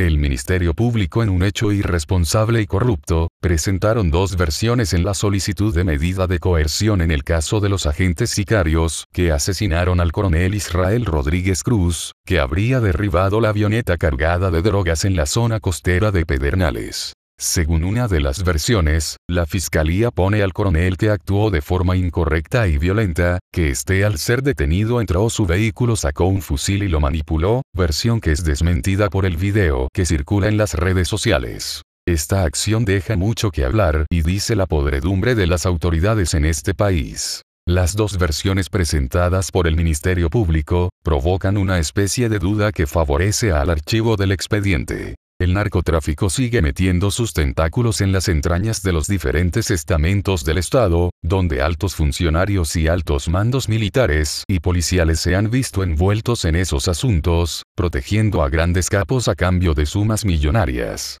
El Ministerio Público en un hecho irresponsable y corrupto, presentaron dos versiones en la solicitud de medida de coerción en el caso de los agentes sicarios que asesinaron al coronel Israel Rodríguez Cruz, que habría derribado la avioneta cargada de drogas en la zona costera de Pedernales. Según una de las versiones, la fiscalía pone al coronel que actuó de forma incorrecta y violenta, que este al ser detenido entró su vehículo sacó un fusil y lo manipuló, versión que es desmentida por el video que circula en las redes sociales. Esta acción deja mucho que hablar y dice la podredumbre de las autoridades en este país. Las dos versiones presentadas por el Ministerio Público provocan una especie de duda que favorece al archivo del expediente. El narcotráfico sigue metiendo sus tentáculos en las entrañas de los diferentes estamentos del Estado, donde altos funcionarios y altos mandos militares y policiales se han visto envueltos en esos asuntos, protegiendo a grandes capos a cambio de sumas millonarias.